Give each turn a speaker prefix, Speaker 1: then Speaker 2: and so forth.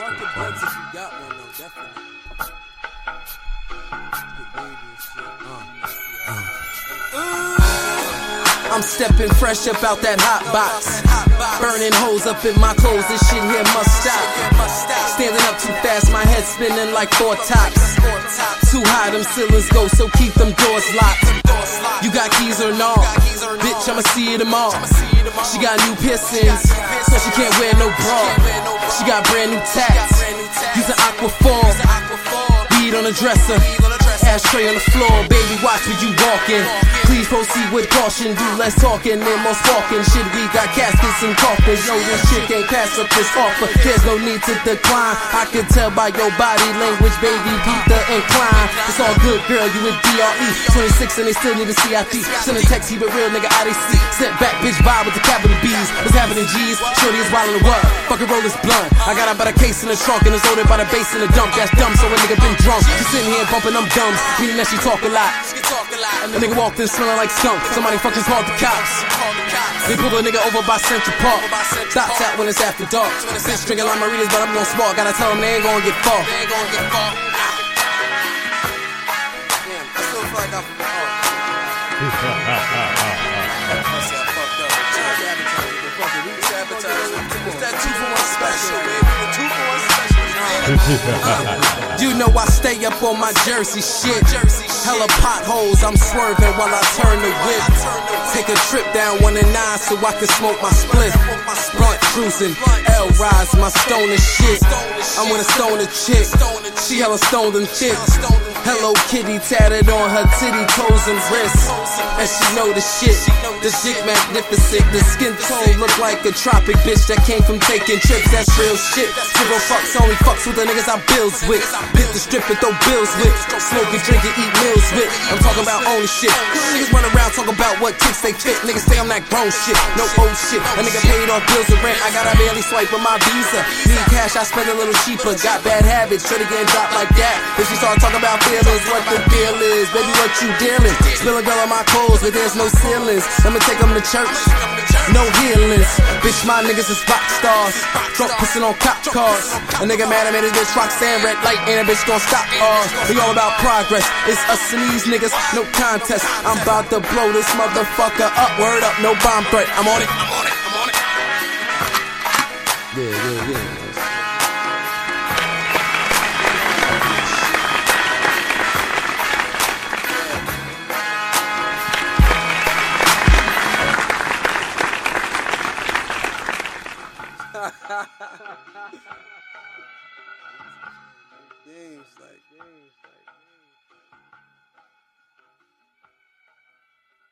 Speaker 1: blunts if you got one though, definitely. Shit. Uh. I'm stepping fresh up out that hot box. Burning holes up in my clothes, this shit here must stop. Standing up too fast, my head spinning like four tops. Too high, them ceilings go, so keep them doors locked. You got keys or no? Bitch, I'ma see you tomorrow. She got new piercings, so she can't wear no bra. She got brand new tats, using Aquaphor. Weed on the dresser, ashtray on the floor. Baby, watch where you walking. Please proceed with caution, do less talking and more sparking. Shit, we got caskets and coffins. Yo, this shit can't pass up this offer. There's no need to decline. I can tell by your body language, baby, beat the incline. It's all good, girl, you with DRE. 26 and they still need a CIP. Send a text, keep it real, nigga, IDC. Sent back, bitch, vibe with the capital B's. What's happening, G's? Shorty is wild in the world. Fucking roll this blunt. I got about a case in the trunk and it's loaded by the bass in the dump. That's dumb, so a nigga been drunk. Just sitting here bumping them gums, meaning that she talk a lot. A nigga walked in smelling like skunk. Somebody fucking called the cops. They pulled a nigga over by Central Park. Stop that when it's after dark. Bitch drinking like Maritas, but I'm gon' spark. Gotta tell them they ain't gon' get far. Damn, I still feel like I'm. You know I stay up on my Jersey shit. Hella potholes, I'm swerving while I turn the whip. Take a trip down one and nine so I can smoke my split. Blunt cruising, L rise, my stoner shit. I'm with a stoner chick. She hella stoned and thick. Hello Kitty tatted on her titty, toes, and wrists. And she know the shit. The dick magnificent. The skin tone look like a tropic bitch that came from taking trips. That's real shit. Zero fucks, only fucks with the niggas I bills with. Hit the strip and throw bills with. Smoke and drink and eat meals with. I'm talking about only shit. Niggas run around talking about what kicks they fit. Niggas say I'm that grown shit. No old shit. A nigga paid off bills and rent. I got a barely swipe on my visa. Need cash, I spend a little cheaper. Got bad habits, shoulda getting dropped like that. If she start talking about feelings, what the deal is, baby, what you dealing? Spill a girl on my clothes, but there's no ceilings. Let me take them to church. No healings. Bitch, my niggas is rock stars. Drunk pissing on cop cars. A nigga mad at me, this bitch Roxanne red light, and a bitch gon' stop ours. We all about progress. It's us and these niggas, no contest. I'm about to blow this motherfucker up. Word up, no bomb threat. I'm on it. I'm on it. I'm on it. Yeah, yeah, yeah. games, like games.